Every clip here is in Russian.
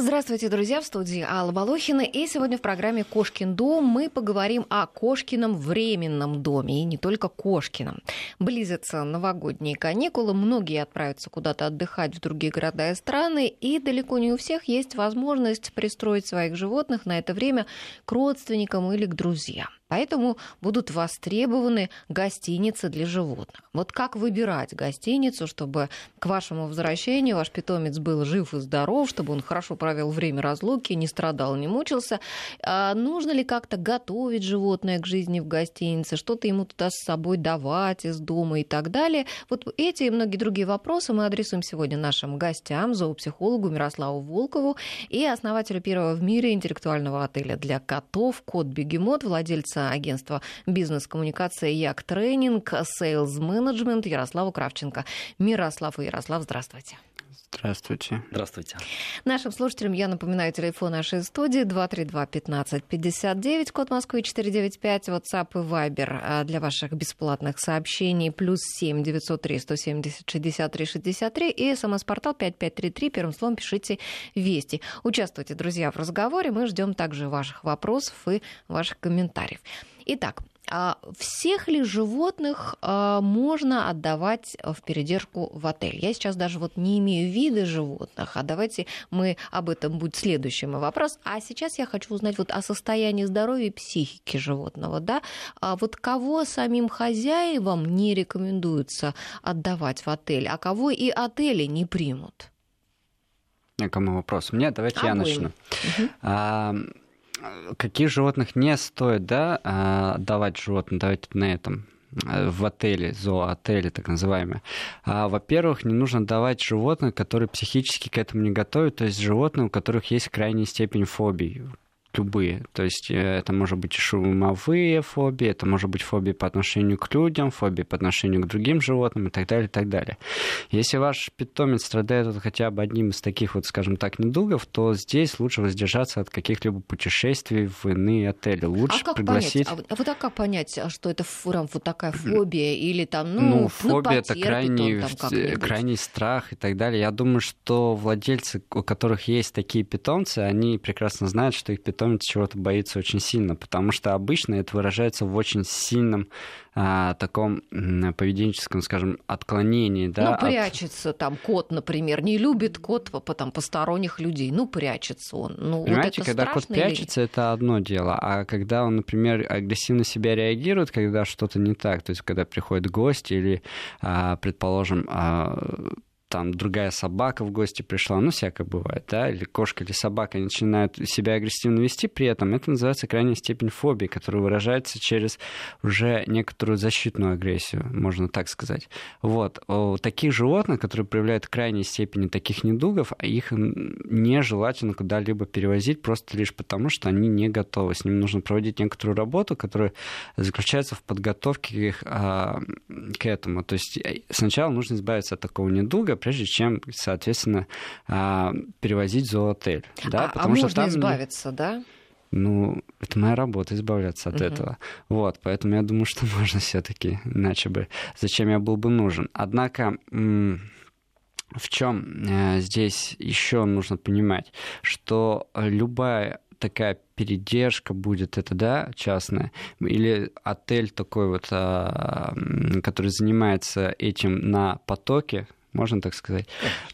Здравствуйте, друзья, в студии Алла Волохина. И сегодня в программе «Кошкин дом» мы поговорим о Кошкином временном доме. И не только Кошкином. Близятся новогодние каникулы, многие отправятся куда-то отдыхать в другие города и страны, и далеко не у всех есть возможность пристроить своих животных на это время к родственникам или к друзьям. Поэтому будут востребованы гостиницы для животных. Вот как выбирать гостиницу, чтобы к вашему возвращению ваш питомец был жив и здоров, чтобы он хорошо провел время разлуки, не страдал, не мучился? А нужно ли как-то готовить животное к жизни в гостинице, что-то ему туда с собой давать из дома и так далее? Вот эти и многие другие вопросы мы адресуем сегодня нашим гостям, зоопсихологу Мирославу Волкову и основателю первого в мире интеллектуального отеля для котов «Кот Бегемот», владельца агентства бизнес-коммуникации Як Тренинг, Sales Management Ярославу Кравченко. Мирослав и Ярослав, здравствуйте. Здравствуйте. Здравствуйте. Нашим слушателям я напоминаю телефон нашей студии 232-1559, код Москвы 495, WhatsApp и Viber а, для ваших бесплатных сообщений, плюс 7 903 170 63 63 и смс-портал 5533, первым словом пишите «Вести». Участвуйте, друзья, в разговоре, мы ждем также ваших вопросов и ваших комментариев. Итак, всех ли животных а, можно отдавать в передержку в отель? Я сейчас даже вот не имею вида животных, а давайте мы об этом будет следующий мой вопрос. А сейчас я хочу узнать вот о состоянии здоровья и психики животного, да? А вот кого самим хозяевам не рекомендуется отдавать в отель, а кого и отели не примут? А кому вопрос? Мне давайте а я начну. Угу. А, каких животных не стоит да, а, давать животным, давайте на этом э, в отеле, зооотеле так называемые. А, во-первых, не нужно давать животных, которые психически к этому не готовы, то есть животные, у которых есть крайняя степень фобий любые. То есть э, это может быть шумовые фобии, это может быть фобия по отношению к людям, фобия по отношению к другим животным и так далее, и так далее. Если ваш питомец страдает вот хотя бы одним из таких вот, скажем так, недугов, то здесь лучше воздержаться от каких-либо путешествий в иные отели. Лучше а как пригласить... Понять? А, вот, а как понять, а что это прям вот такая фобия или там, ну, ну фобия это крайний, крайний страх и так далее. Я думаю, что владельцы, у которых есть такие питомцы, они прекрасно знают, что их питомец питомец чего-то боится очень сильно, потому что обычно это выражается в очень сильном а, таком поведенческом, скажем, отклонении. Да, ну, прячется от... там кот, например, не любит кот там, посторонних людей, ну, прячется он. Ну, Понимаете, вот когда кот прячется, или... это одно дело, а когда он, например, агрессивно себя реагирует, когда что-то не так, то есть когда приходит гость или, а, предположим, а, там другая собака в гости пришла, ну, всякое бывает, да, или кошка или собака начинают себя агрессивно вести, при этом это называется крайняя степень фобии, которая выражается через уже некоторую защитную агрессию, можно так сказать. Вот. Таких животных, которые проявляют крайней степени таких недугов, их нежелательно куда-либо перевозить просто лишь потому, что они не готовы. С ними нужно проводить некоторую работу, которая заключается в подготовке их а, к этому. То есть э, сначала нужно избавиться от такого недуга, прежде чем, соответственно, а, перевозить в зоотель. Да, а, а потому а что можно там... избавиться, да? Ну, это моя работа избавляться от угу. этого. Вот, поэтому я думаю, что можно все-таки, иначе бы зачем я был бы нужен. Однако в чем э, здесь еще нужно понимать, что любая такая передержка будет это, да, частная, или отель такой вот, а, который занимается этим на потоке, можно так сказать.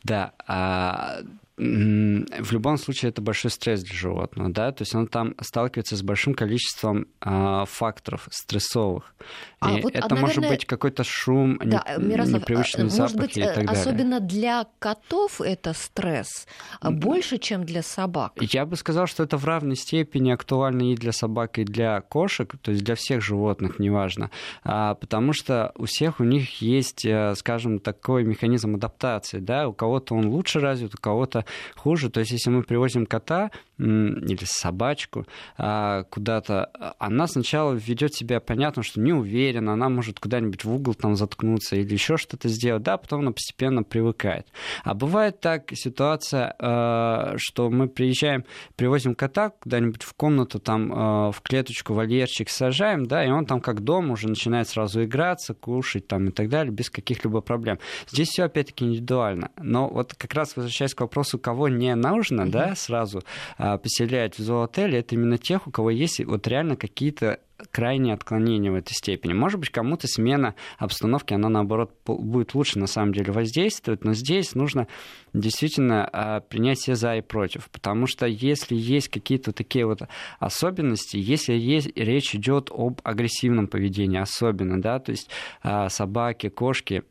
Да. А, в любом случае это большой стресс для животного, да, то есть он там сталкивается с большим количеством э, факторов стрессовых. А, и вот, это а, наверное, может быть какой-то шум, да, Мирослав, непривычные может запахи быть, и так далее. Особенно для котов это стресс а больше, чем для собак. Я бы сказал, что это в равной степени актуально и для собак, и для кошек, то есть для всех животных, неважно, а, потому что у всех у них есть, э, скажем, такой механизм адаптации, да, у кого-то он лучше развит, у кого-то хуже. То есть, если мы привозим кота или собачку а, куда-то, она сначала ведет себя, понятно, что не уверена, она может куда-нибудь в угол там заткнуться или еще что-то сделать, да, потом она постепенно привыкает. А бывает так ситуация, а, что мы приезжаем, привозим кота куда-нибудь в комнату, там а, в клеточку вольерчик сажаем, да, и он там как дома уже начинает сразу играться, кушать там и так далее, без каких-либо проблем. Здесь все опять-таки индивидуально. Но вот как раз возвращаясь к вопросу кого не нужно, mm-hmm. да, сразу а, поселять в зоотель, это именно тех, у кого есть вот реально какие-то крайние отклонения в этой степени. Может быть, кому-то смена обстановки, она, наоборот, будет лучше, на самом деле, воздействовать, но здесь нужно действительно а, принять все за и против, потому что если есть какие-то такие вот особенности, если есть, речь идет об агрессивном поведении особенно, да, то есть а, собаки, кошки,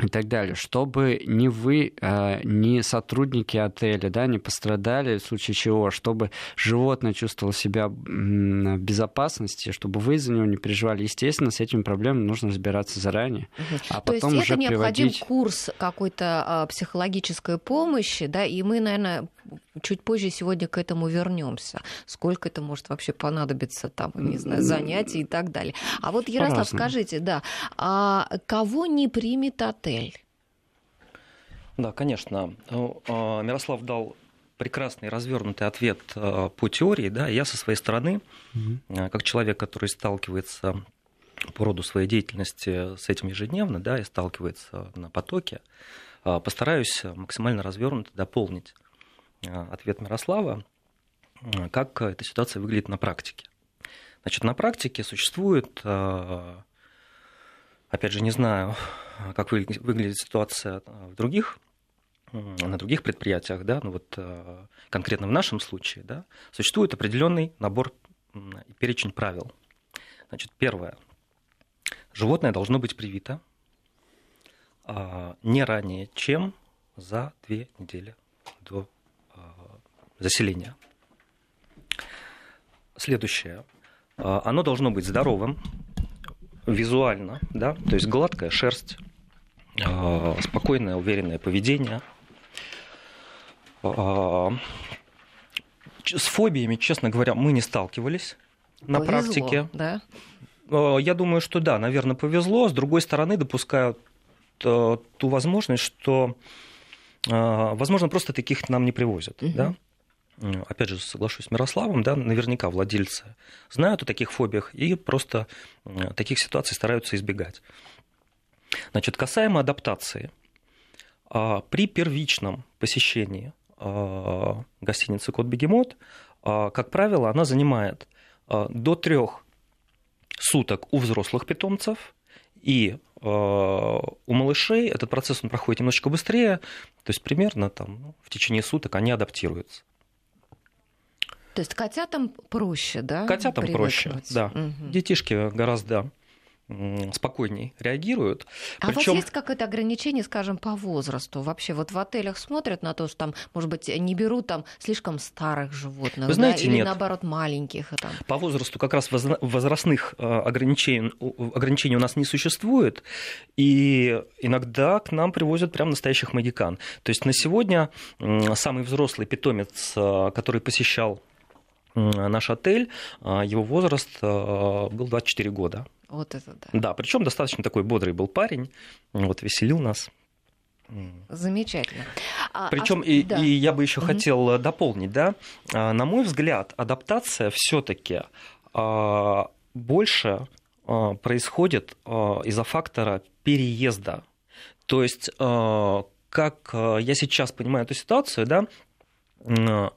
и так далее, чтобы ни вы, э, ни сотрудники отеля да, не пострадали в случае чего, чтобы животное чувствовало себя в безопасности, чтобы вы за него не переживали. Естественно, с этими проблемами нужно разбираться заранее, угу. а То потом есть уже это необходим приводить... курс какой-то а, психологической помощи, да, и мы, наверное, чуть позже сегодня к этому вернемся. Сколько это может вообще понадобиться, там, не знаю, занятий и так далее. А вот, Ярослав, По-разному. скажите, да, а кого не примет отель? Да, конечно. Ну, а, Мирослав дал прекрасный развернутый ответ а, по теории, да, я со своей стороны, угу. как человек, который сталкивается по роду своей деятельности с этим ежедневно, да, и сталкивается на потоке, постараюсь максимально развернуто дополнить Э, ответ Мирослава, как эта ситуация выглядит на практике. Значит, на практике существует, э, опять же, не знаю, как выглядит ситуация в других, на других предприятиях, да, ну вот конкретно в нашем случае, да, существует определенный набор и перечень правил. Значит, первое. Животное должно быть привито не ранее, чем за две недели заселения. Следующее. А, оно должно быть здоровым, визуально, да, то есть гладкая шерсть, а, спокойное, уверенное поведение. А, с фобиями, честно говоря, мы не сталкивались на повезло, практике. Да? Я думаю, что да, наверное, повезло. С другой стороны, допускаю ту возможность, что, возможно, просто таких нам не привозят. Угу. Да? Опять же, соглашусь с Мирославом, да, наверняка владельцы знают о таких фобиях и просто таких ситуаций стараются избегать. Значит, касаемо адаптации. А, при первичном посещении а, гостиницы «Кот Бегемот», а, как правило, она занимает до трех суток у взрослых питомцев, и у малышей этот процесс он проходит немножечко быстрее, то есть примерно там, в течение суток они адаптируются. То есть котятам проще, да? Котятам проще, да. Угу. Детишки гораздо спокойней реагируют. А Причем... у вас есть какое-то ограничение, скажем, по возрасту? Вообще вот в отелях смотрят на то, что там, может быть, не берут там слишком старых животных, Вы знаете, да? или нет. наоборот маленьких? Там. По возрасту как раз возрастных э, ограничений, ограничений у нас не существует, и иногда к нам привозят прям настоящих магикан. То есть на сегодня самый взрослый питомец, э, который посещал наш отель, а, его возраст а, был 24 года. Вот это да. Да, причем достаточно такой бодрый был парень, вот веселил нас. Замечательно. Причем а, и, да. и я бы еще угу. хотел дополнить, да, на мой взгляд, адаптация все-таки больше происходит из-за фактора переезда. То есть, как я сейчас понимаю эту ситуацию, да,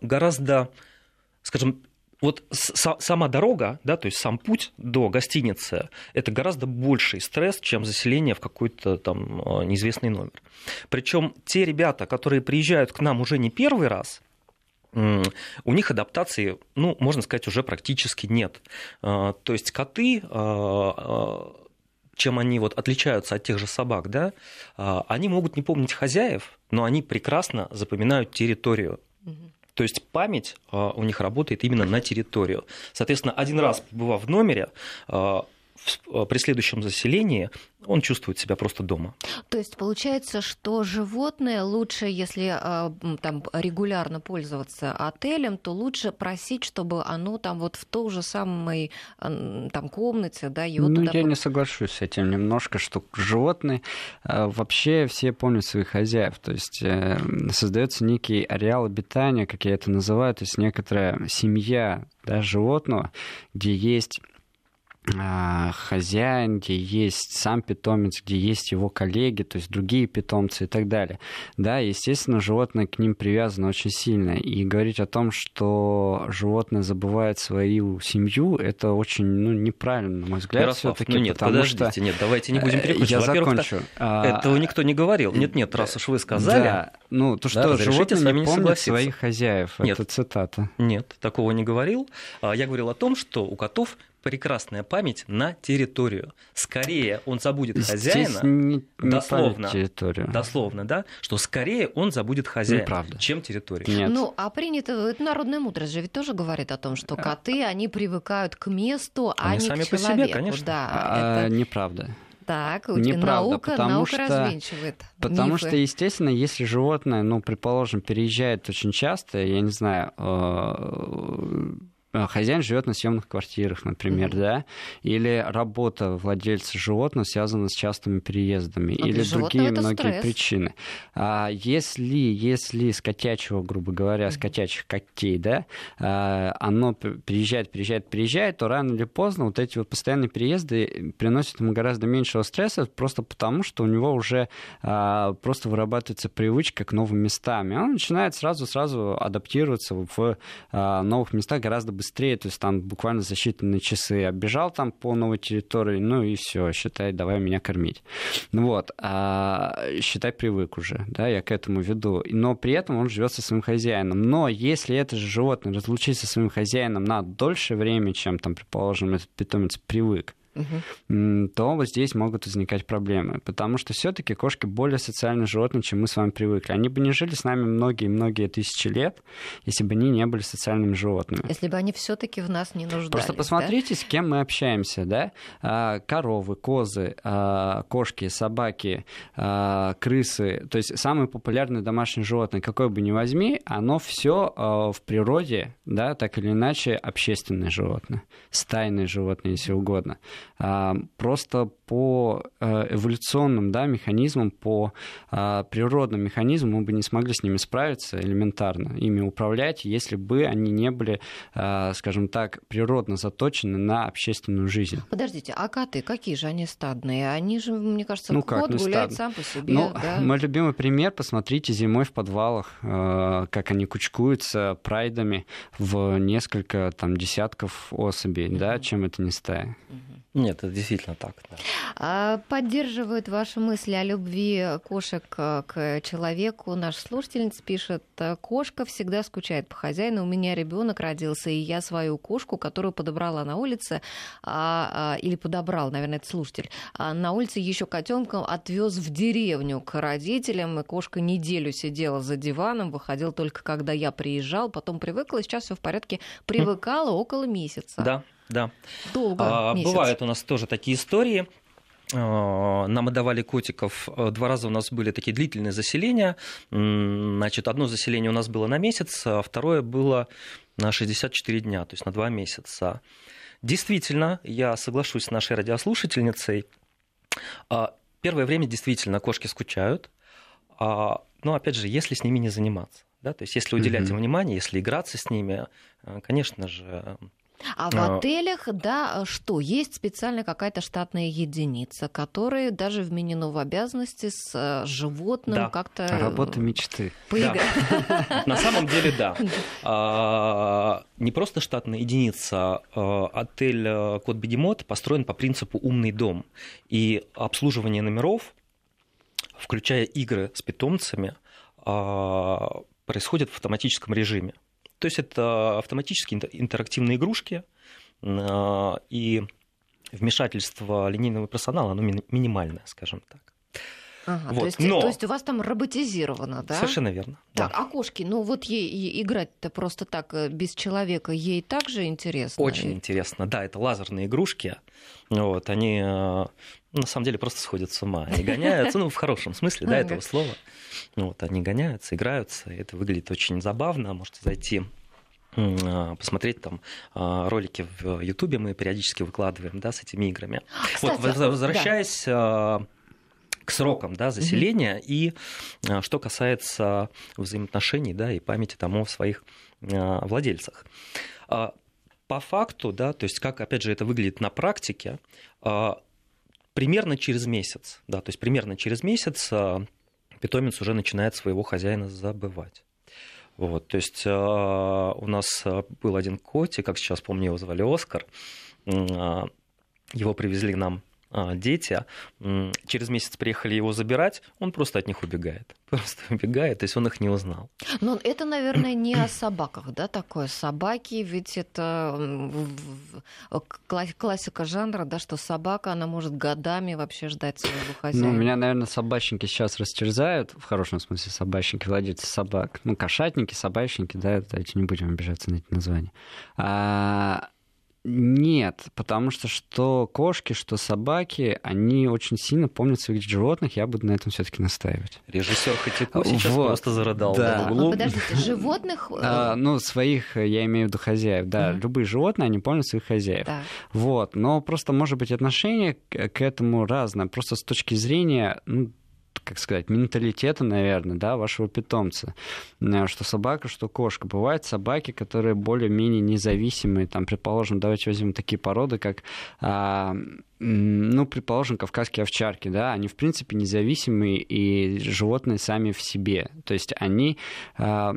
гораздо скажем, вот сама дорога, да, то есть сам путь до гостиницы, это гораздо больший стресс, чем заселение в какой-то там а, неизвестный номер. Причем те ребята, которые приезжают к нам уже не первый раз, у них адаптации, ну, можно сказать, уже практически нет. А, то есть коты, а, чем они вот отличаются от тех же собак, да, они могут не помнить хозяев, но они прекрасно запоминают территорию. То есть память а, у них работает именно на территорию. Соответственно, один раз побывав в номере, а, при следующем заселении он чувствует себя просто дома. То есть получается, что животное лучше, если э, там регулярно пользоваться отелем, то лучше просить, чтобы оно там вот в той же самой э, там комнате, да, его Ну, туда... я не соглашусь с этим немножко, что животные вообще все помнят своих хозяев, то есть создается некий ареал обитания, как я это называю, то есть некоторая семья да, животного, где есть а, хозяин, где есть сам питомец, где есть его коллеги, то есть другие питомцы и так далее. Да, естественно, животное к ним привязано очень сильно. И говорить о том, что животное забывает свою семью, это очень ну, неправильно, на мой взгляд, Ярослав, ну нет, подождите, что... нет, давайте не будем переключать. Я закончу. Этого никто не говорил. Нет, нет, раз уж вы сказали. Да, ну, то, что да, животное не помнит своих хозяев. Нет, это цитата. Нет, такого не говорил. А, я говорил о том, что у котов прекрасная память на территорию. Скорее он забудет хозяина, не, не дословно, территорию. дословно, да, что скорее он забудет хозяина, Неправда. чем территорию. Нет. Ну, а принято, это народная мудрость же ведь тоже говорит о том, что коты, они привыкают к месту, а они не сами к человеку. по себе, конечно. Да, а, это... Неправда. Так, Неправда, наука, потому наука что, развенчивает. Потому мифы. что, естественно, если животное, ну, предположим, переезжает очень часто, я не знаю, э, Э, хозяин живет на съемных квартирах, например, mm-hmm. да, или работа владельца животного связана с частыми переездами, а или другие многие стресс. причины. А если, если с котячего, грубо говоря, с котячих котей, да, э, оно приезжает, приезжает, приезжает, то рано или поздно вот эти вот постоянные переезды приносят ему гораздо меньшего стресса, просто потому что у него уже а, просто вырабатывается привычка к новым местам, и он начинает сразу-сразу адаптироваться в а, новых местах гораздо быстрее быстрее, то есть там буквально за считанные часы оббежал там по новой территории, ну и все, считай, давай меня кормить. Ну вот, а, считай, привык уже, да, я к этому веду. Но при этом он живет со своим хозяином. Но если это же животное разлучится со своим хозяином на дольше время, чем там, предположим, этот питомец привык, угу. то вот здесь могут возникать проблемы. Потому что все-таки кошки более социальные животные, чем мы с вами привыкли. Они бы не жили с нами многие-многие тысячи лет, если бы они не были социальными животными. Если бы они все-таки в нас не нуждались. Просто посмотрите, да? с кем мы общаемся, да? А, коровы, козы, а, кошки, собаки, а, крысы. То есть самые популярные домашние животные, какое бы ни возьми, оно все в природе, да, так или иначе, общественное животное, стайное животное, если угодно. А, просто по э, эволюционным да, механизмам, по а, природным механизмам мы бы не смогли с ними справиться элементарно, ими управлять, если бы они не были, а, скажем так, природно заточены на общественную жизнь. Подождите, а коты, какие же они стадные? Они же, мне кажется, ну, как, кот ну, гуляет стадные. сам по себе. Ну, да? Мой любимый пример, посмотрите зимой в подвалах, э, как они кучкуются прайдами в несколько там, десятков особей, mm-hmm. да, чем это не стая. Mm-hmm. Нет, это действительно так. Да. А поддерживают ваши мысли о любви кошек к человеку. Наш слушательница пишет, кошка всегда скучает по хозяину. У меня ребенок родился, и я свою кошку, которую подобрала на улице, а, а, или подобрал, наверное, это слушатель, а на улице еще котенком отвез в деревню к родителям, и кошка неделю сидела за диваном, выходила только когда я приезжал, потом привыкла, сейчас все в порядке, привыкала около месяца. Да, да. Долго. А, бывают у нас тоже такие истории. А, нам отдавали котиков. Два раза у нас были такие длительные заселения. Значит, одно заселение у нас было на месяц, а второе было на 64 дня, то есть на два месяца. Действительно, я соглашусь с нашей радиослушательницей. А, первое время действительно кошки скучают. Но опять же, если с ними не заниматься. Да? То есть если уделять им внимание, если играться с ними, э, конечно же, а в а... отелях, да, что? Есть специальная какая-то штатная единица, которая даже вменено в обязанности с э, животным да. как-то... Работа мечты. Поиграть. На самом деле, да. А, не просто штатная единица. А, отель э, Кот Бегемот построен по принципу «умный дом». И обслуживание номеров, включая игры с питомцами, происходит в автоматическом режиме. То есть это автоматические интерактивные игрушки, а, и вмешательство линейного персонала, оно минимальное, скажем так. Ага, вот. то, есть, Но... то есть у вас там роботизировано, да? Совершенно верно. Так, да. а кошки, ну вот ей играть-то просто так э, без человека, ей также интересно? Очень интересно, да, это лазерные игрушки. Вот, они э, на самом деле просто сходят с ума. Они гоняются, ну, в хорошем смысле, да, этого слова. Вот, они гоняются, играются, и это выглядит очень забавно. Можете зайти а, посмотреть там а, ролики в Ютубе мы периодически выкладываем, да, с этими играми. Кстати, вот, возвращаясь да к срокам да, заселения. Угу. И что касается взаимоотношений да, и памяти тому о своих владельцах. по факту, да, то есть как, опять же, это выглядит на практике, примерно через месяц, да, то есть примерно через месяц питомец уже начинает своего хозяина забывать. Вот, то есть у нас был один котик, как сейчас помню, его звали Оскар. Его привезли нам а, дети, через месяц приехали его забирать, он просто от них убегает. Просто убегает, то есть он их не узнал. Но это, наверное, не о собаках, да, такое? Собаки, ведь это классика жанра, да, что собака, она может годами вообще ждать своего хозяина. Ну, меня, наверное, собачники сейчас растерзают, в хорошем смысле собачники, владельцы собак. Ну, кошатники, собачники, да, давайте не будем обижаться на эти названия. А, нет, потому что что кошки, что собаки, они очень сильно помнят своих животных, я буду на этом все таки настаивать. Режиссер Хатико сейчас вот, просто зарыдал да. в углу. А, подождите, животных... Э, а, ну, своих, я имею в виду хозяев, да, угу. любые животные, они помнят своих хозяев. Да. Вот, но просто может быть отношение к этому разное, просто с точки зрения, ну, как сказать, менталитета, наверное, да, вашего питомца. Э, что собака, что кошка. Бывают собаки, которые более-менее независимые. Там, предположим, давайте возьмем такие породы, как а, ну, предположим, кавказские овчарки, да, они, в принципе, независимые и животные сами в себе. То есть они э,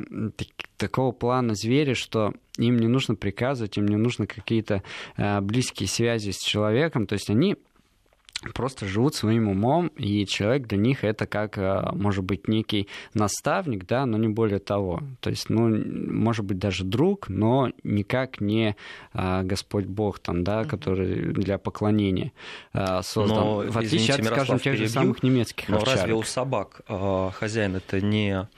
такого плана звери, что им не нужно приказывать, им не нужно какие-то э, близкие связи с человеком. То есть они просто живут своим умом, и человек для них это как, э, может быть, некий наставник, да, но не более того. То есть, ну, может быть, даже друг, но никак не а, Господь Бог там, да, который для поклонения а, создан. Но, в отличие извините, от, скажем, тех же самых немецких но овчарок. разве у собак хозяин это не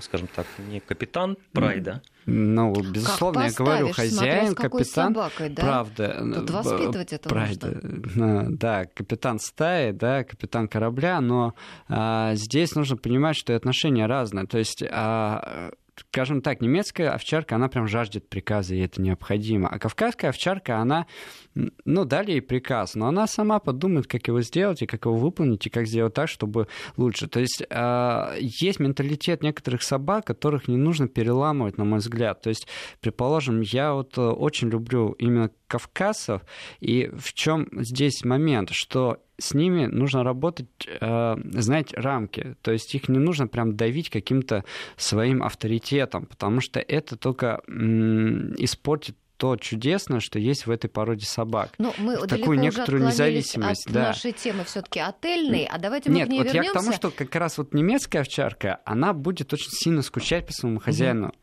скажем так, не капитан прайда. Ну, безусловно, я говорю, хозяин, капитан, собакой, да? правда, Тут воспитывать это прайда, нужно. Да, капитан стаи, да, капитан корабля, но а, здесь нужно понимать, что и отношения разные. То есть а, скажем так, немецкая овчарка, она прям жаждет приказа, и это необходимо. А кавказская овчарка, она, ну, дали ей приказ, но она сама подумает, как его сделать, и как его выполнить, и как сделать так, чтобы лучше. То есть э, есть менталитет некоторых собак, которых не нужно переламывать, на мой взгляд. То есть, предположим, я вот э, очень люблю именно кавказцев, и в чем здесь момент, что с ними нужно работать, э, знать рамки. То есть их не нужно прям давить каким-то своим авторитетом, потому что это только испортит то чудесное, что есть в этой породе собак. Но ну, мы такую некоторую независимость. От да. нашей темы все-таки отельной, а давайте мы Нет, к ней вот вернемся. я к тому, что как раз вот немецкая овчарка, она будет очень сильно скучать по своему хозяину. Угу.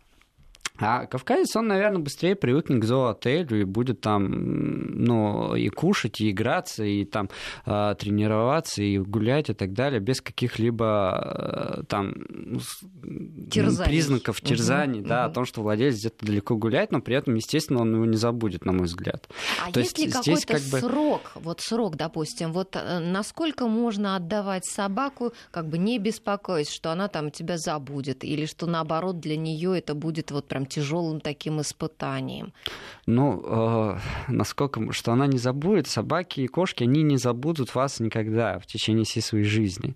А кавказец, он, наверное, быстрее привыкнет к зоотелю и будет там, ну, и кушать, и играться, и там э, тренироваться, и гулять, и так далее, без каких-либо э, там терзаний. признаков терзаний, угу, да, угу. о том, что владелец где-то далеко гуляет, но при этом, естественно, он его не забудет, на мой взгляд. А То есть ли какой-то как бы... срок, вот срок, допустим, вот э, насколько можно отдавать собаку, как бы не беспокоясь, что она там тебя забудет, или что наоборот для нее это будет вот прям тяжелым таким испытанием? Ну, э, насколько, что она не забудет, собаки и кошки, они не забудут вас никогда в течение всей своей жизни.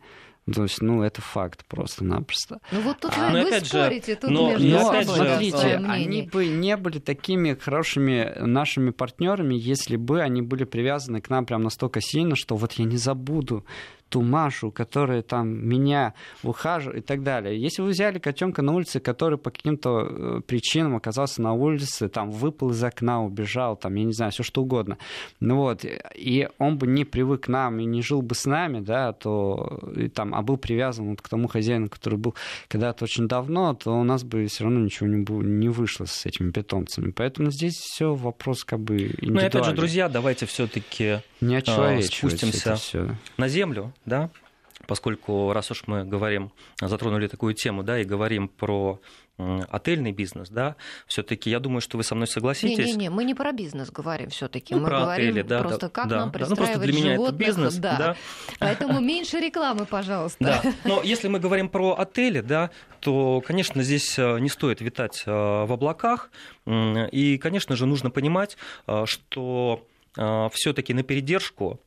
То есть, ну, это факт просто-напросто. Ну, вот тут а, вы, вы спорите, же, тут но, между но, собой, смотрите, они бы не были такими хорошими нашими партнерами, если бы они были привязаны к нам прям настолько сильно, что вот я не забуду ту Машу, которая там меня ухаживает и так далее. Если вы взяли котенка на улице, который по каким-то э, причинам оказался на улице, там выпал из окна, убежал, там, я не знаю, все что угодно, ну вот, и он бы не привык к нам и не жил бы с нами, да, то, и, там, а был привязан вот к тому хозяину, который был когда-то очень давно, то у нас бы все равно ничего не, было, не вышло с этими питомцами. Поэтому здесь все вопрос как бы индивидуальный. Ну, опять же, друзья, давайте все-таки не а, спустимся на землю, да, поскольку раз уж мы говорим, затронули такую тему, да, и говорим про отельный бизнес, да, все-таки я думаю, что вы со мной согласитесь. Не-не-не, мы не про бизнес говорим все-таки, ну, мы про говорим отели, да, просто да, как да, нам да, ну, просто для меня животных, это бизнес, да. да. Поэтому меньше рекламы, пожалуйста. Да. Но если мы говорим про отели, да, то, конечно, здесь э, не стоит витать э, в облаках, и, конечно же, нужно понимать, э, что все-таки на передержку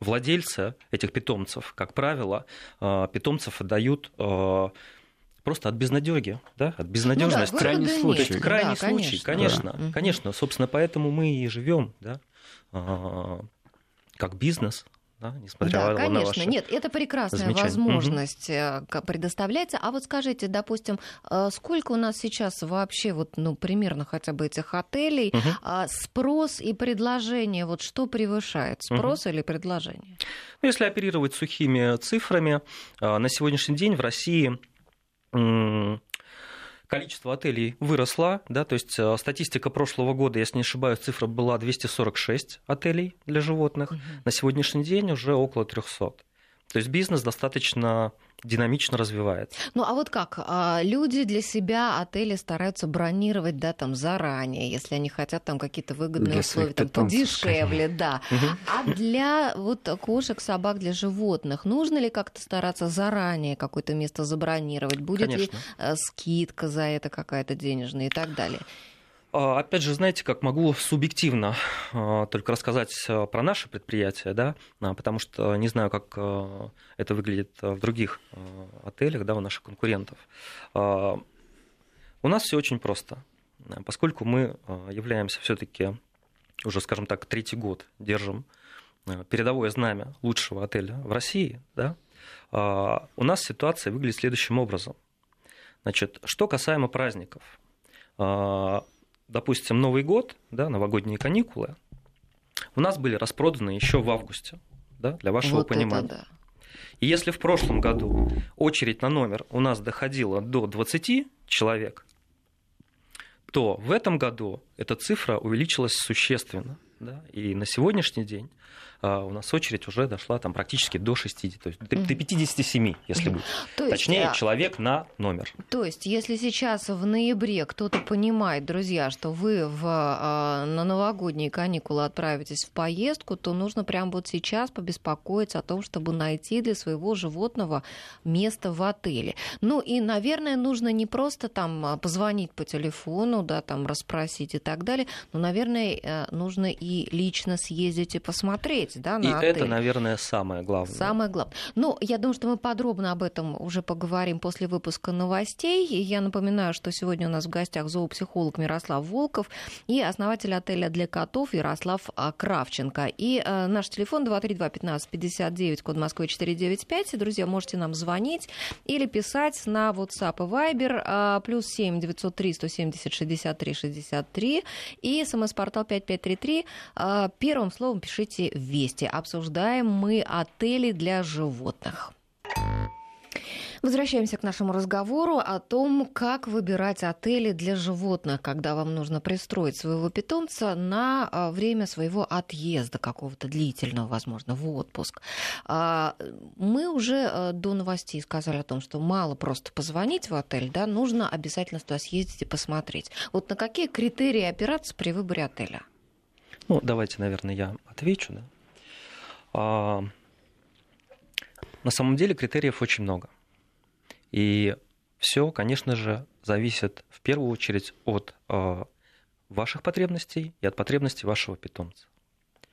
владельцы этих питомцев, как правило, питомцев отдают просто от безнадеги, да, от безнадежности. Ну да, крайний случай. Крайний да, случай, конечно, конечно, да. конечно. Собственно, поэтому мы и живем, да, как бизнес, да, несмотря да, на конечно. ваши Нет, это прекрасная возможность угу. предоставляется. А вот скажите, допустим, э, сколько у нас сейчас вообще, вот, ну, примерно хотя бы этих отелей, угу. спрос и предложение, вот что превышает, спрос угу. или предложение? Ну, если оперировать сухими цифрами, э, на сегодняшний день в России количество отелей выросло, да, то есть э, статистика прошлого года, если не ошибаюсь, цифра была 246 отелей для животных, угу. на сегодняшний день уже около 300. То есть бизнес достаточно динамично развивается. Ну а вот как? А, люди для себя отели стараются бронировать, да, там заранее, если они хотят там какие-то выгодные для условия, там подешевле, да. А для вот кошек, собак, для животных нужно ли как-то стараться заранее какое-то место забронировать? Будет ли э, скидка за это какая-то денежная и так далее? А, опять же, знаете, как могу субъективно а, только рассказать а, про наше предприятие, да, потому что не знаю, как это выглядит в других отелях, да, у наших конкурентов. У нас все очень просто, поскольку мы являемся все-таки уже, скажем так, третий год держим передовое знамя лучшего отеля в России, да, у нас ситуация выглядит следующим образом. Значит, что касаемо праздников допустим, Новый год, да, новогодние каникулы, у нас были распроданы еще в августе, да, для вашего вот понимания. да. И если в прошлом году очередь на номер у нас доходила до 20 человек, то в этом году эта цифра увеличилась существенно. Да? И на сегодняшний день а, у нас очередь уже дошла там практически до 60, то есть до 57, если быть. То есть, Точнее, а, человек на номер. То есть, если сейчас в ноябре кто-то понимает, друзья, что вы в, а, на новогодние каникулы отправитесь в поездку, то нужно прямо вот сейчас побеспокоиться о том, чтобы найти для своего животного место в отеле. Ну и, наверное, нужно не просто там позвонить по телефону, да, там расспросить и так далее, но, наверное, э, нужно и лично съездить и посмотреть да, на И отель. это, наверное, самое главное. Самое главное. Ну, я думаю, что мы подробно об этом уже поговорим после выпуска новостей. И я напоминаю, что сегодня у нас в гостях зоопсихолог Мирослав Волков и основатель отеля для котов Ярослав а, Кравченко. И э, наш телефон 232-1559, код Москвы 495. Друзья, можете нам звонить или писать на WhatsApp и Viber э, плюс 7 903 170 63 63 и смс-портал 5533. Э, первым словом пишите «Вести». Обсуждаем мы отели для животных. Возвращаемся к нашему разговору о том, как выбирать отели для животных, когда вам нужно пристроить своего питомца на а, время своего отъезда какого-то длительного, возможно, в отпуск. А, мы уже а, до новостей сказали о том, что мало просто позвонить в отель, да, нужно обязательно туда съездить и посмотреть. Вот на какие критерии опираться при выборе отеля? Ну, давайте, наверное, я отвечу. Да? А, на самом деле критериев очень много. И все, конечно же, зависит в первую очередь от а, ваших потребностей и от потребностей вашего питомца.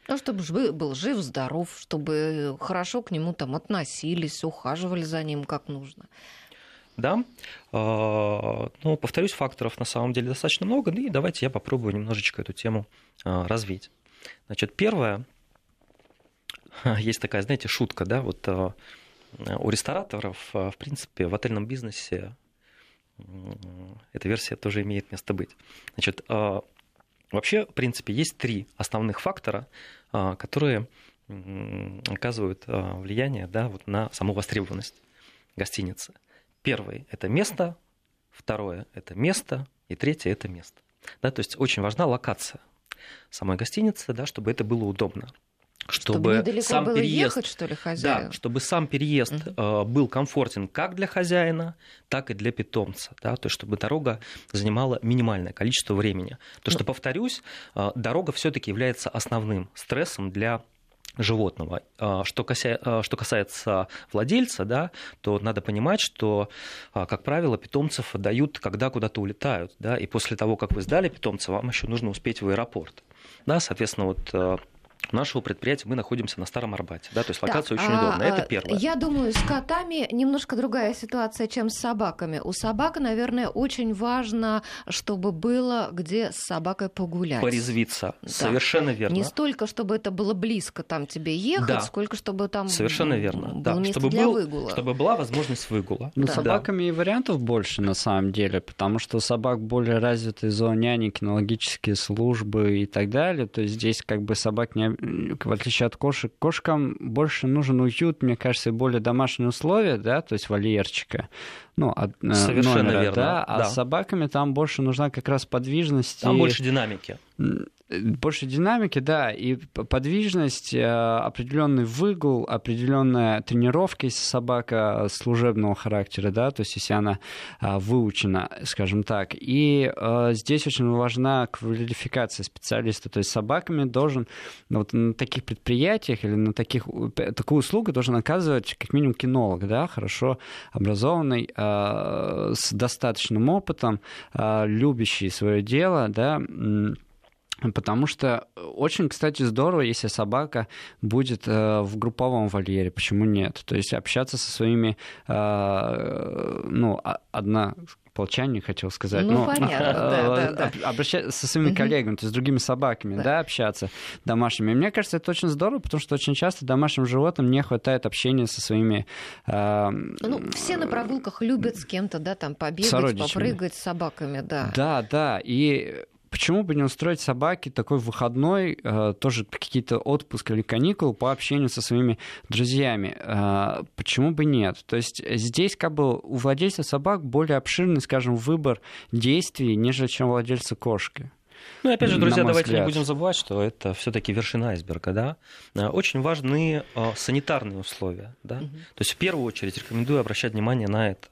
Ну, чтобы был жив, здоров, чтобы хорошо к нему там относились, ухаживали за ним как нужно. Да, а, ну, повторюсь, факторов на самом деле достаточно много, и давайте я попробую немножечко эту тему развить. Значит, первое, есть такая, знаете, шутка, да, вот э, у рестораторов, в принципе, в отельном бизнесе эта версия тоже имеет место быть. Значит, вообще, в принципе, есть три основных фактора, которые оказывают влияние да, вот на саму востребованность гостиницы. Первый – это место, второе – это место, и третье – это место. Да, то есть очень важна локация самой гостиницы, да, чтобы это было удобно чтобы, чтобы сам было переезд, ехать, что ли, хозяин? Да, чтобы сам переезд угу. был комфортен как для хозяина, так и для питомца, да, то есть чтобы дорога занимала минимальное количество времени. То, что, ну. повторюсь, э, дорога все-таки является основным стрессом для животного. Э, что, кася... что касается владельца, да, то надо понимать, что, как правило, питомцев дают, когда куда-то улетают, да, и после того, как вы сдали питомца, вам еще нужно успеть в аэропорт. Да, соответственно, вот нашего предприятия мы находимся на Старом Арбате, да, то есть локация да, очень а, удобная. Это первое. Я думаю, с котами немножко другая ситуация, чем с собаками. У собак, наверное, очень важно, чтобы было где с собакой погулять. Порезвиться. Да. Совершенно верно. Не столько, чтобы это было близко там тебе ехать, да. сколько чтобы там Совершенно верно. Было да. место чтобы для был, выгула. Чтобы была возможность выгула. Ну, да. собаками и вариантов больше на самом деле, потому что у собак более развитые зооняни, кинологические службы и так далее. То есть здесь как бы собак, не, в отличие от кошек, кошкам больше нужен уют, мне кажется, более домашние условия, да, то есть вольерчика. Ну, от, э, Совершенно номера, верно. Да, а да. с собаками там больше нужна как раз подвижность. Там и... больше динамики больше динамики, да, и подвижность, э, определенный выгул, определенная тренировка, если собака служебного характера, да, то есть если она а, выучена, скажем так. И э, здесь очень важна квалификация специалиста, то есть собаками должен вот на таких предприятиях или на таких, такую услугу должен оказывать как минимум кинолог, да, хорошо образованный, э, с достаточным опытом, любящий свое дело, да, Потому что очень, кстати, здорово, если собака будет э, в групповом вольере. Почему нет? То есть общаться со своими, э, ну, одна полчане, хотел сказать. Ну, но, понятно, да, да, да. Обращаться со своими коллегами, то есть с другими собаками, да. да, общаться домашними. И мне кажется, это очень здорово, потому что очень часто домашним животным не хватает общения со своими... Э, ну, все на прогулках любят с кем-то, да, там побегать, попрыгать с собаками, да. Да, да, и почему бы не устроить собаке такой выходной, э, тоже какие-то отпуск или каникулы по общению со своими друзьями? Э, почему бы нет? То есть здесь как бы у владельца собак более обширный, скажем, выбор действий, нежели чем у владельца кошки. Ну и опять же, друзья, давайте взгляд. не будем забывать, что это все-таки вершина айсберга, да. Э, очень важны санитарные условия, да. Угу. То есть в первую очередь рекомендую обращать внимание на это.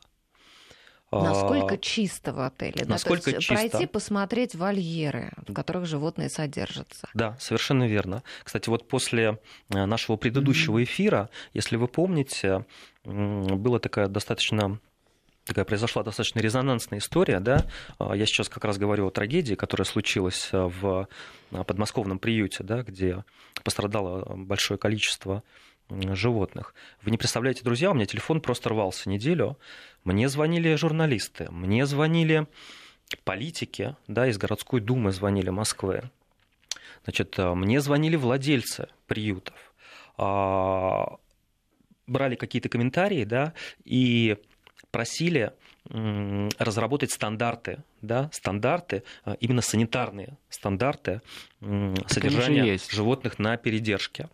Насколько чисто в отеле? Насколько да? Есть чисто? Пройти, посмотреть вольеры, в которых животные содержатся. Да, совершенно верно. Кстати, вот после э, нашего предыдущего эфира, если вы помните, была такая достаточно такая произошла достаточно резонансная история, да, а, я сейчас как раз говорю о трагедии, которая случилась э, в э, подмосковном приюте, да, где пострадало большое количество животных. Вы не представляете, друзья, у меня телефон просто рвался неделю. Мне звонили журналисты, мне звонили политики, да, из городской думы звонили Москвы. Значит, э, мне звонили владельцы приютов, а, брали какие-то комментарии, да, и просили разработать стандарты, да, стандарты, э, именно санитарные стандарты содержания животных на передержке.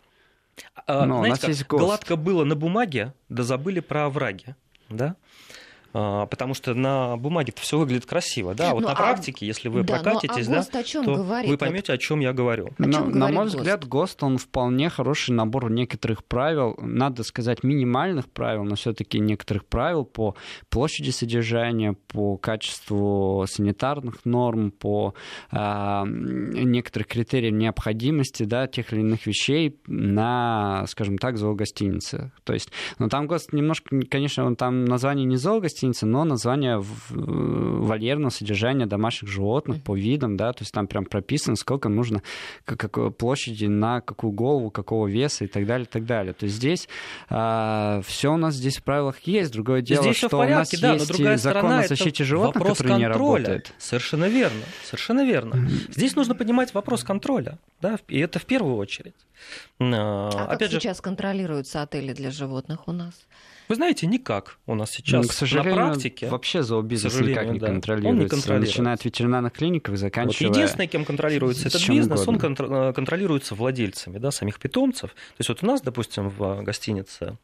А, Но Знаете, как, гладко было на бумаге, да забыли про овраги. Да? А, потому что на бумаге это все выглядит красиво, да, вот ну, на а... практике, если вы да, прокатитесь, ну, а да, о чем то говорит? вы поймете, о чем я говорю. О чем на мой ГОСТ? взгляд, ГОСТ он вполне хороший набор некоторых правил, надо сказать минимальных правил, но все-таки некоторых правил по площади содержания, по качеству санитарных норм, по э, некоторых критериям необходимости, да, тех или иных вещей на, скажем так, зоогостинице. То есть, ну там ГОСТ немножко, конечно, он там название не зоогостиница гостиницы, но название вольерного содержания домашних животных по видам, да, то есть там прям прописано, сколько нужно, какой площади на какую голову, какого веса и так далее, и так далее. То есть здесь а, все у нас здесь в правилах есть. Другое дело, здесь что порядке, у нас да, есть но другая закон о защите животных, вопрос который контроля. не работает. Совершенно верно, совершенно верно. Здесь нужно поднимать вопрос контроля, да, и это в первую очередь. А, а Опять как же... сейчас контролируются отели для животных у нас? Вы знаете, никак у нас сейчас ну, к сожалению, на практике. Вообще зообизнес никак не да, контролируется. Он не контролируется. Начиная от ветеринарных клиников и заканчивая... Вот единственное, кем контролируется этот бизнес, угодно. он контролируется владельцами да, самих питомцев. То есть вот у нас, допустим, в гостинице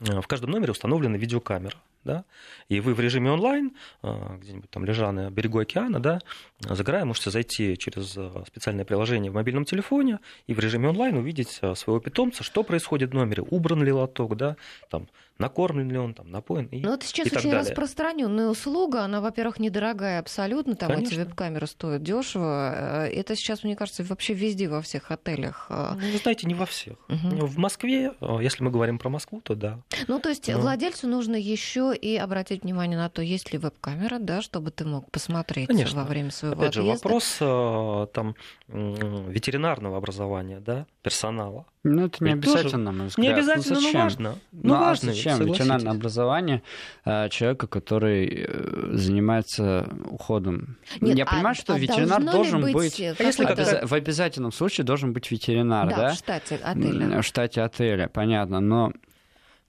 э, в каждом номере установлена видеокамера да, и вы в режиме онлайн, а, где-нибудь там лежа на берегу океана, да, загорая, можете зайти через а, специальное приложение в мобильном телефоне и в режиме онлайн увидеть а, своего питомца, что происходит в номере, убран ли лоток, да, там, накормлен ли он, там, напоен и Ну, это сейчас очень далее. распространенная услуга, она, во-первых, недорогая абсолютно, там Конечно. эти веб-камеры стоят дешево. Э, это сейчас, мне кажется, вообще везде, во всех отелях. Ну, вы знаете, не во всех. Угу. В Москве, если мы говорим про Москву, то да. Ну, то есть Но... владельцу нужно еще и обратить внимание на то, есть ли веб-камера, да, чтобы ты мог посмотреть Конечно. во время своего Опять же, отъезда. вопрос э, там, ветеринарного образования, да, персонала. Ну, это не Ведь тоже обязательно, на мой взгляд. Не Ну, обязательно, но зачем? важно. Ну, Ну, а важно, ведь, зачем ветеринарное образование э, человека, который э, занимается уходом? Нет, Я а- понимаю, что а ветеринар должен быть, быть... А если обяза- В обязательном случае должен быть ветеринар, да, да? в штате отеля. В штате отеля, понятно, но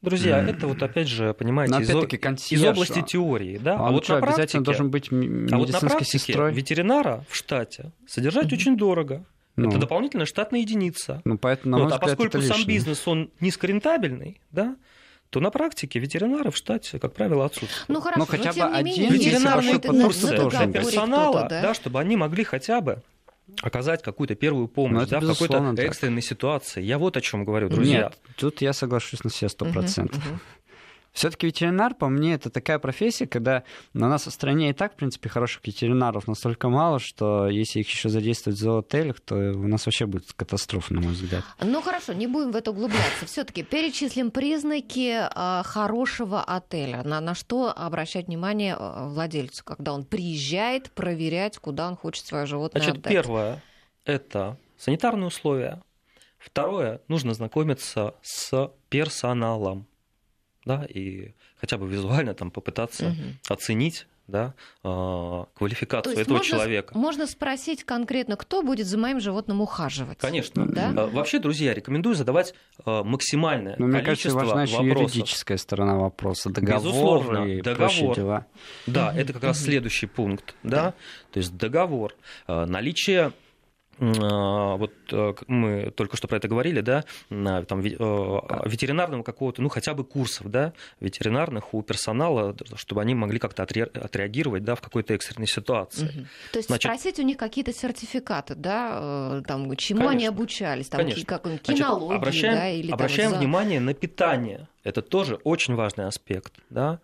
Друзья, М. это вот опять же, понимаете, Но из, из области он- теории, да? он а вот что, на обязательно практике, должен быть м- а вот на медицинской практике сестрой? ветеринара в штате содержать Мгм. очень дорого. Ну, Это дополнительная штатная единица. ну, поэтому, на мой Вот, а взгляд, поскольку это сам бизнес, он низкорентабельный, да, то на практике ветеринары в штате, как правило, отсутствуют. Ну хорошо, Ну, хотя но тем бы один на- курсы для персонала, кто-то, да? чтобы они могли хотя бы оказать какую-то первую Ну, помощь это да, в какой-то так. экстренной ситуации. Я вот о чем говорю, друзья. Нет, тут я соглашусь на все сто процентов. мгм. Все-таки ветеринар, по мне, это такая профессия, когда на нас в стране и так, в принципе, хороших ветеринаров настолько мало, что если их еще задействовать в зоотелях, то у нас вообще будет катастрофа, на мой взгляд. Ну хорошо, не будем в это углубляться. Все-таки перечислим признаки а, хорошего отеля. На, на что обращать внимание а, владельцу, когда он приезжает проверять, куда он хочет свое животное Значит, отдать. первое – это санитарные условия. Второе – нужно знакомиться с персоналом. Да, и хотя бы визуально там попытаться Мгм. оценить да, а, То квалификацию есть этого можно, человека. можно спросить конкретно, кто будет за моим животным ухаживать. Конечно. Да? А, Вообще, друзья, рекомендую задавать а, максимальное Но мне кажется, количество важна еще вопросов. юридическая сторона вопроса, договор Безусловно, и договор. дела. Да, это как раз следующий пункт, да, то есть договор, наличие вот а, к- мы только что про это говорили, да, там, а, ветеринарного какого-то, ну, хотя бы курсов, да, ветеринарных у персонала, чтобы они могли как-то отре- отреагировать, да, в какой-то экстренной ситуации. Мгм. То есть Значит- спросить у них какие-то сертификаты, да, э, там, чему они Конечно. обучались, там, Конечно. какой-нибудь Значит, кинологии, обращаем, да, или там обращаем за- внимание на питание. Это тоже очень важный аспект. Да?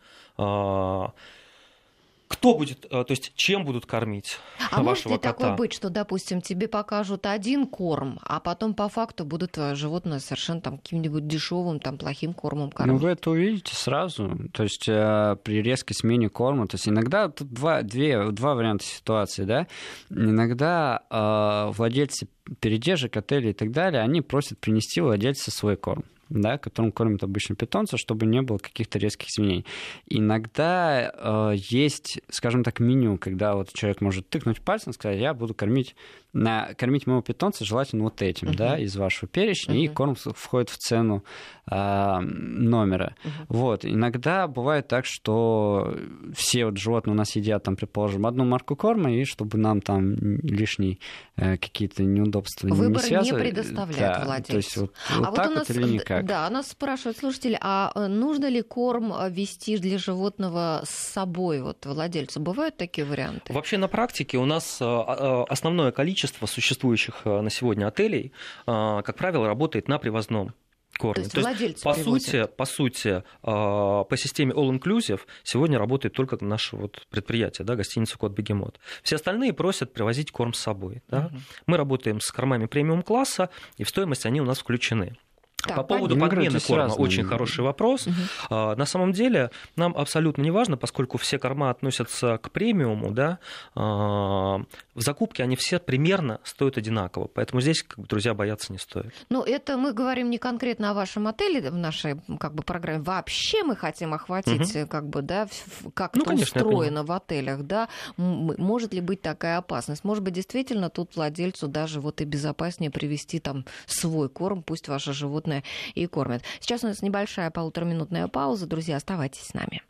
А, Кто будет, а, то есть чем будут кормить А может вашего ли такое кота? быть, что, допустим, тебе покажут один корм, а потом по факту будут твое животное совершенно там каким-нибудь дешевым, там плохим кормом Ну, кормить? вы это увидите сразу. То есть э, при резкой смене корма. То есть иногда тут два, две, два варианта ситуации, да. Иногда э, владельцы передержек, отелей и так далее, они просят принести владельца свой корм да, которым кормят обычно питомца, чтобы не было каких-то резких изменений. Иногда э, есть, скажем так, меню, когда вот человек может тыкнуть пальцем и сказать, я буду кормить, на, кормить моего питомца желательно вот этим, Мгм. да, из вашего перечня, и Мгм. корм входит в цену э, номера. Мгм. Вот. Иногда бывает так, что все вот животные у нас едят, там, предположим, одну марку корма, и чтобы нам там лишние э, какие-то неудобства не- Выбор не не связывать. предоставляет да, владелец. То есть вот, а вот вот так у нас, вот или д- никак. да, нас спрашивают слушатели, а э, нужно ли корм э, вести для животного с собой, вот владельцу? Бывают такие варианты? Вообще на практике у нас э, э, основное количество существующих на сегодня отелей, как правило, работает на привозном корме. То есть владельцы по привозят. сути, по сути, по системе All Inclusive сегодня работает только наше вот предприятие, да, гостиница Кот Бегемот. Все остальные просят привозить корм с собой. Да? Мгм. Мы работаем с кормами премиум класса, и в стоимость они у нас включены. Так, По поводу подмены корма разные. очень хороший вопрос. А, На самом деле нам абсолютно не важно, поскольку все корма относятся к премиуму, да, а, в закупке они все примерно стоят одинаково. Поэтому здесь, как бы, друзья, бояться не стоит. Ну, это мы говорим не конкретно о вашем отеле в нашей как бы, программе. Вообще мы хотим охватить, э, как бы, да, как Ну, это конечно, устроено в отелях, да. Может ли быть такая опасность? Может быть, действительно тут владельцу даже вот и безопаснее привести там свой корм, пусть ваше животное и кормит. Сейчас у нас небольшая полутораминутная пауза. Друзья, оставайтесь с нами.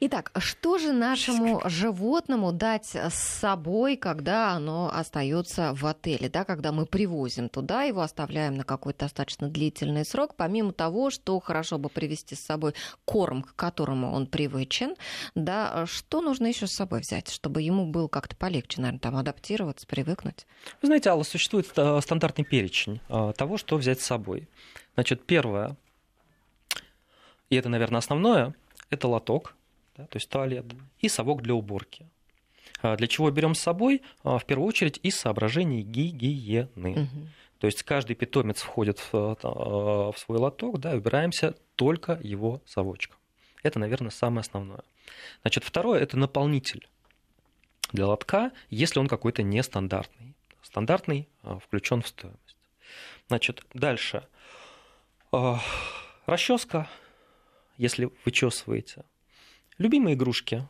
Итак, что же нашему животному дать с собой, когда оно остается в отеле, да, когда мы привозим туда, его оставляем на какой-то достаточно длительный срок, помимо того, что хорошо бы привезти с собой корм, к которому он привычен, да, что нужно еще с собой взять, чтобы ему было как-то полегче, наверное, там адаптироваться, привыкнуть? Вы знаете, Алла, существует э, стандартный перечень э, того, что взять с собой. Значит, первое, и это, наверное, основное, это лоток, да, то есть туалет, и совок для уборки. А Для чего берем с собой? А, В первую очередь из соображений гигиены. Мгм. То есть каждый питомец входит в, в свой лоток, да, убираемся только его совочком. Это, наверное, самое основное. Значит, второе – это наполнитель для лотка, если он какой-то нестандартный. Стандартный включен в стоимость. Значит, дальше. Расческа, если вычесываете. Любимые игрушки.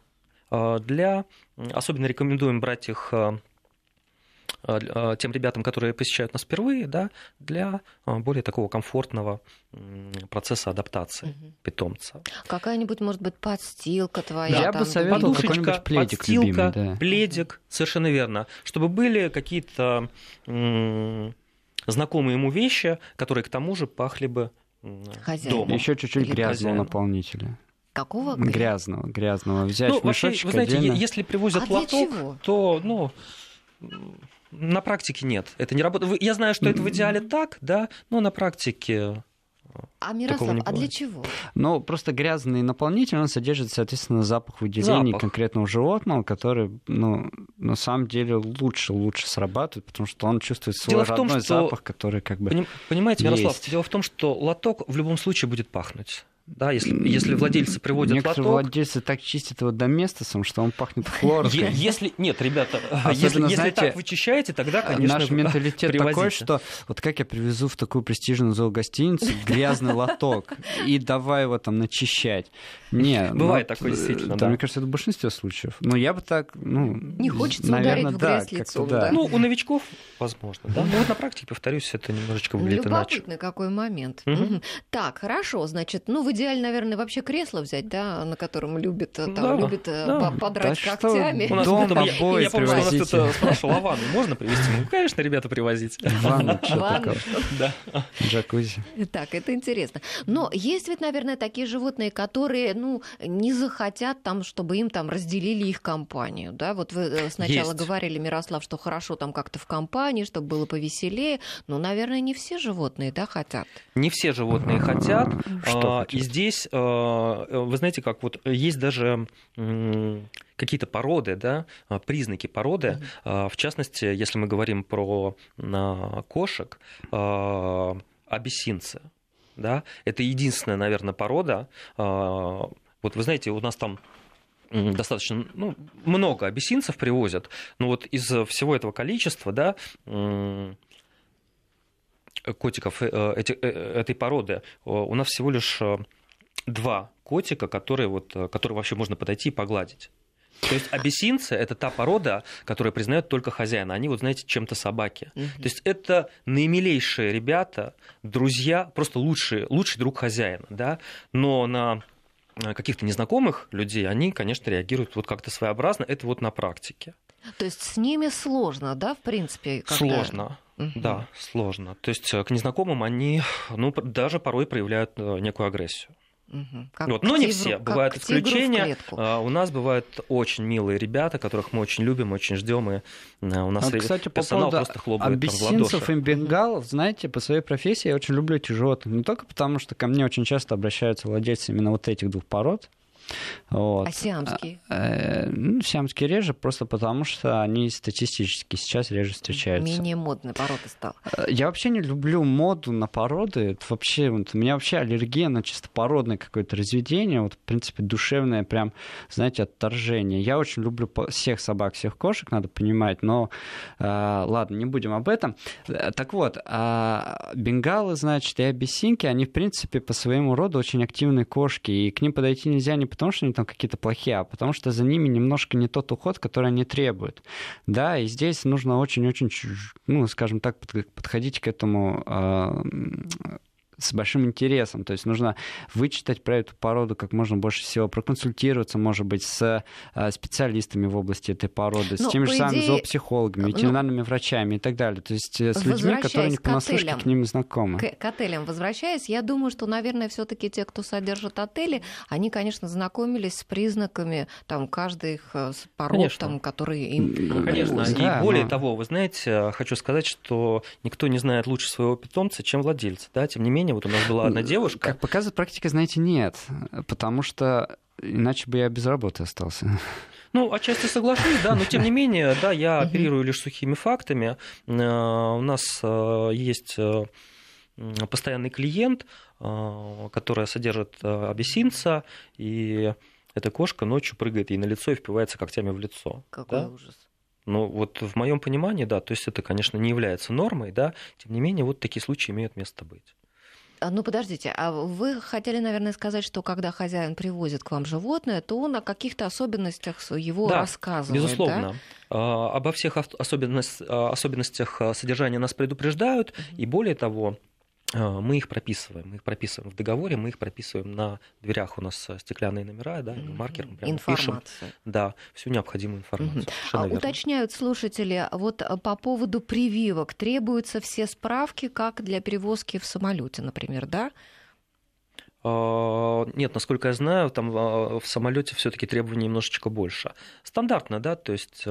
Для, особенно рекомендуем брать их тем ребятам, которые посещают нас впервые, да, для более такого комфортного процесса адаптации угу. питомца. Какая-нибудь, может быть, подстилка твоя? Я там, бы советовал какой-нибудь пледик подстилка, любимый, да. пледик, совершенно верно. Чтобы были какие-то знакомые ему вещи, которые к тому же пахли бы Хозяин. дома. Еще чуть-чуть грязного наполнителя. Какого? Грязного, грязного. Взять ну, вообще, мешочек вы знаете, отдельно. если привозят а лоток, то, ну, на практике нет. Это не работает. Я знаю, что это в идеале так, да, но на практике а Мирослав, а для чего? Ну, просто грязный наполнитель, он содержит, соответственно, запах выделений запах. конкретного животного, который, ну, на самом деле лучше, лучше срабатывает, потому что он чувствует свой дело родной в том, что... запах, который как бы Понимаете, Мирослав, есть. дело в том, что лоток в любом случае будет пахнуть. Да, если, если владельцы приводят Некоторые лоток... владельцы так чистят его доместосом, что он пахнет хлоркой. Если, нет, ребята, Особенно, если, если знаете, так вычищаете, тогда, конечно, Наш менталитет привозите. такой, что вот как я привезу в такую престижную зоогостиницу грязный лоток и давай его там начищать. Не, Бывает ну, такое действительно, да, да. Мне кажется, это в большинстве случаев. Но я бы так, ну... Не хочется наверное, ударить в грязь лицом, да. да. Ну, у новичков, возможно, да. Но вот на практике, повторюсь, это немножечко выглядит иначе. Любопытный какой момент. Так, хорошо, значит, ну, в идеале, наверное, вообще кресло взять, да, на котором любит, э, там, Да, любит э, да. по- подрать Да что когтями. У нас Дом, кто-то- я, я помню, что у нас кто-то спрашивал, а ванну можно привезти? Ну, конечно, ребята, привозите. Ванну, что такое? Да. Джакузи. Так, это интересно. Но есть ведь, наверное, такие животные, которые, ну, не захотят там, чтобы им там разделили их компанию, да? Вот вы э, сначала Есть. говорили, Мирослав, что хорошо там как-то в компании, чтобы было повеселее. Ну, наверное, не все животные, да, хотят. Не все животные хотят. Что А, хотят? Здесь, а, вы знаете, как вот есть даже какие-то породы, да, а, признаки породы. А, В частности, если мы говорим про а, кошек, абиссинцы. Да, это единственная, наверное, порода. Вот вы знаете, у нас там достаточно ну, много абиссинцев привозят, но вот из всего этого количества, да, котиков э, эти- э, этой породы, э, у нас всего лишь два котика, которые, вот, которые вообще можно подойти и погладить. То есть абиссинцы – это та порода, которая признает только хозяина. Они, вот знаете, чем-то собаки. То есть это наимилейшие ребята, друзья, просто лучший, лучший друг хозяина. Да? Но на каких-то незнакомых людей они, конечно, реагируют вот как-то своеобразно. Это вот на практике. То есть с ними сложно, да, в принципе? когда- Сложно. Мгм. Да, сложно. То есть э, к незнакомым они ну, даже порой проявляют э, некую агрессию. Мгм. Как Вот. Но не тигру- все. как Бывают исключения. А, У нас бывают очень милые ребята, которых мы очень любим, очень ждем. И э, у нас А, и кстати, по персонал поводу просто хлопает там в ладоши. и бенгалов, знаете, по своей профессии я очень люблю этих животных. Не только потому, что ко мне очень часто обращаются владельцы именно вот этих двух пород. Вот. А сиамские? Э, ну, сиамские реже, просто потому что они статистически сейчас реже встречаются. Менее модной породы стала. Э, Я вообще не люблю моду на породы. Это вообще, вот, у меня вообще аллергия на чисто породное какое-то разведение. Вот, в принципе, душевное прям, знаете, отторжение. Я очень люблю всех собак, всех кошек, надо понимать. Но э, ладно, не будем об этом. Э, Так вот, а бенгалы, значит, и абиссинки, они, в принципе, по своему роду очень активные кошки. И к ним подойти нельзя не потому, что они там какие-то плохие, а потому что за ними немножко не тот уход, который они требуют. Да, и здесь нужно очень-очень, ну, скажем так, под- подходить к этому а, с большим интересом. То есть нужно вычитать про эту породу как можно больше всего, проконсультироваться, может быть, с а, специалистами в области этой породы, Ну, с теми же самыми идее, зоопсихологами, ну, ветеринарными врачами и так далее. То есть э, с людьми, которые не к понаслышке отелям. к ним знакомы. К, к отелям возвращаясь, я думаю, что, наверное, все-таки те, кто содержит отели, они, конечно, знакомились с признаками там каждой их э, пород, Конечно. там, которые им. Конечно. Да, и более но- того, вы знаете, хочу сказать, что никто не знает лучше своего питомца, чем владельца. Да? Тем не менее, вот у нас была одна девушка. Как показывает практика, знаете, нет. Потому что иначе бы я без работы остался. Ну, отчасти соглашусь, да, но тем не менее, да, я оперирую лишь сухими фактами. У нас есть постоянный клиент, которая содержит абиссинца, и эта кошка ночью прыгает ей на лицо и впивается когтями в лицо. Какой да? ужас. Ну, вот в моем понимании, да, то есть это, конечно, не является нормой, да, тем не менее, вот такие случаи имеют место быть. А, ну, подождите, а вы хотели, наверное, сказать, что когда хозяин привозит к вам животное, то он о каких-то особенностях его да, рассказывает, безусловно. Да? Обо всех особенностях, особенностях содержания нас предупреждают, mm-hmm. и более того, а, мы их прописываем, мы их прописываем в договоре, мы их прописываем на дверях у нас стеклянные номера, да, mm-hmm. маркером прямо пишем, да, всю необходимую информацию. Mm-hmm. А уточняют слушатели, вот э, по поводу прививок требуются все справки, как для перевозки в самолете, например, да? Нет, насколько я знаю, там в самолете все-таки требований немножечко больше. Стандартно, да, то есть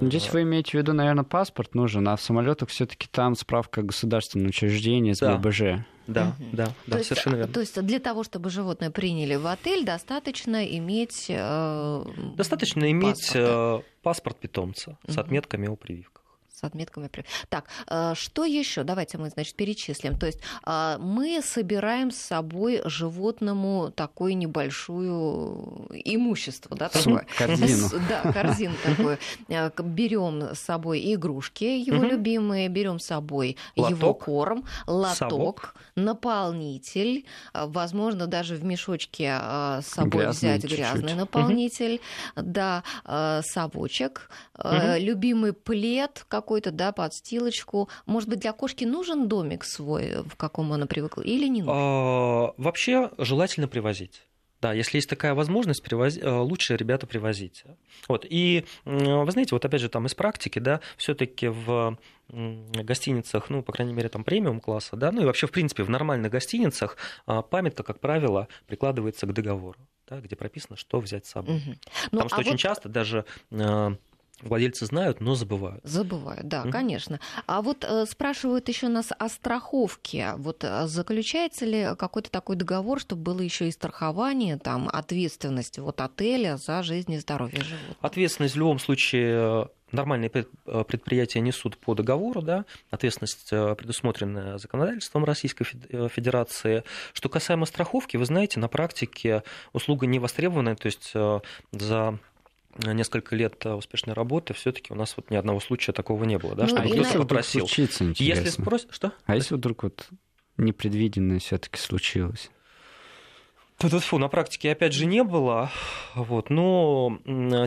здесь вы имеете в виду, наверное, паспорт нужен, а в самолетах все-таки там справка государственного учреждения с да. ББЖ. Да, угу. да, да, то совершенно есть, верно. То есть для того, чтобы животное приняли в отель, достаточно иметь э, достаточно иметь паспорт? Э, паспорт питомца с отметками о прививках с отметками. Так, э, что еще? Давайте мы, значит, перечислим. То есть э, мы собираем с собой животному такое небольшую имущество, да, такое. Корзину. Да, корзину такую. Э, берем с собой игрушки его любимые, берем с собой его корм, лоток, наполнитель, возможно, даже в мешочке с собой взять грязный наполнитель, да, совочек, любимый плед, как какой-то, да, подстилочку. Может быть, для кошки нужен домик свой, в каком она привыкла, или не нужен? А, вообще желательно привозить. Да, если есть такая возможность, привози, э, лучше ребята привозить. Вот. И вы знаете, вот опять же там из практики, да, все-таки в гостиницах, ну, по крайней мере, там премиум класса, да, ну и вообще, в принципе, в нормальных гостиницах а, памятка, как правило, прикладывается к договору, да, где прописано, что взять с собой. Угу. Ну, Потому что а очень вот... часто даже э, Владельцы знают, но забывают. Забывают, да, mm-hmm. конечно. А вот э, спрашивают еще нас о страховке. Вот э, заключается ли какой-то такой договор, чтобы было еще и страхование, там, ответственность вот отеля за жизнь и здоровье животных? Ответственность в любом случае э, нормальные э, предприятия несут по договору, да, ответственность предусмотренная законодательством Российской Федерации. Что касаемо страховки, вы знаете, на практике услуга не востребованная, то есть за несколько лет успешной работы, все-таки у нас вот ни одного случая такого не было, да, ну, чтобы кто-то попросил. Случится, Если спросят, что? А если вдруг вот непредвиденное все-таки случилось? Фу, на практике опять же не было, вот, но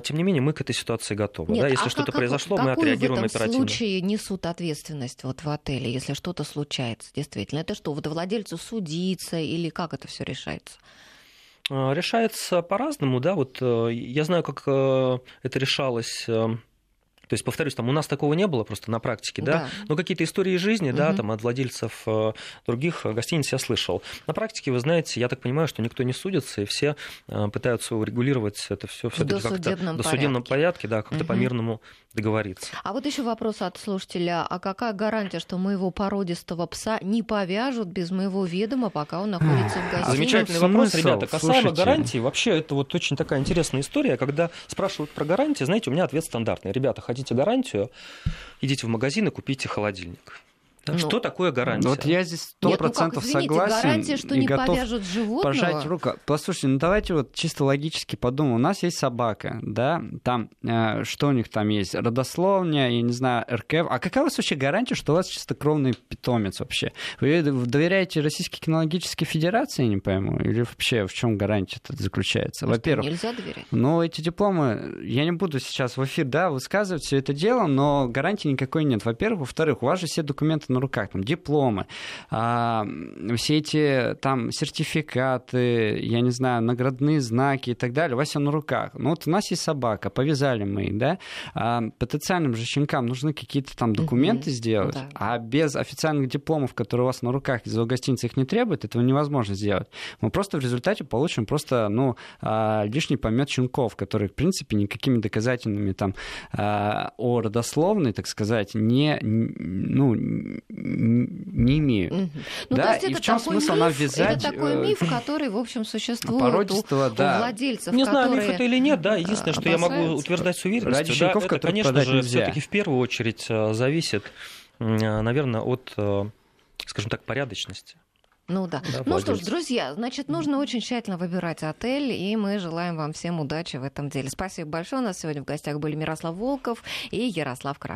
тем не менее мы к этой ситуации готовы. Нет, да? Если а что-то как, произошло, мы отреагируем в этом оперативно. случае несут ответственность вот в отеле, если что-то случается, действительно? Это что, вот владельцу судиться или как это все решается? А, решается по-разному, да, вот э, я знаю, как э, это решалось э, то есть, повторюсь, там у нас такого не было просто на практике, да, да. но какие-то истории жизни, угу. да, там от владельцев э, других гостиниц я слышал. На практике, вы знаете, я так понимаю, что никто не судится, и все э, пытаются урегулировать это все все таки как-то в судебном порядке, да, как-то угу. по-мирному договориться. А вот еще вопрос от слушателя. А какая гарантия, что моего породистого пса не повяжут без моего ведома, пока он находится в гостинице? Замечательный вопрос, ребята. Касаемо Слушайте. гарантии, вообще это вот очень такая интересная история, когда спрашивают про гарантии, знаете, у меня ответ стандартный. Ребята, хотите гарантию, идите в магазин и купите холодильник. Ну, что такое гарантия? Вот я здесь сто ну процентов ну согласен. Гарантия, что и не готов повяжут животного? пожать руку. Послушайте, ну давайте вот чисто логически подумаем. У нас есть собака, да, там, э, что у них там есть? Родословня, я не знаю, РКФ. А какая у вас вообще гарантия, что у вас чистокровный питомец вообще? Вы доверяете Российской кинологической федерации, я не пойму? Или вообще в чем гарантия это заключается? Во-первых, нельзя доверять. Ну, эти дипломы, я не буду сейчас в эфир, да, высказывать все это дело, но гарантии никакой нет. Во-первых. Во-вторых, у вас же все документы на руках, там, дипломы, а, все эти там сертификаты, я не знаю, наградные знаки и так далее, у вас все на руках. Ну вот у нас есть собака, повязали мы их, да, а, потенциальным же щенкам нужны какие-то там документы mm-hmm. сделать, да. а без официальных дипломов, которые у вас на руках из-за гостиницы их не требует, этого невозможно сделать. Мы просто в результате получим просто, ну, а, лишний помет щенков, которые, в принципе, никакими доказательными там а, о родословной, так сказать, не, ну, не имеют. Угу. Ну, да, и в чем смысл миф, нам вязать... Это такой миф, который, в общем, существует породистого, у, да. у владельцев, Не знаю, миф это или нет, да, единственное, что я могу утверждать с уверенностью, Ради щенков, да, это, конечно же, нельзя. все-таки в первую очередь зависит, наверное, от, скажем так, порядочности. Ну да. да ну что ж, друзья, значит, нужно очень тщательно выбирать отель, и мы желаем вам всем удачи в этом деле. Спасибо большое. У нас сегодня в гостях были Мирослав Волков и Ярослав Кравченко.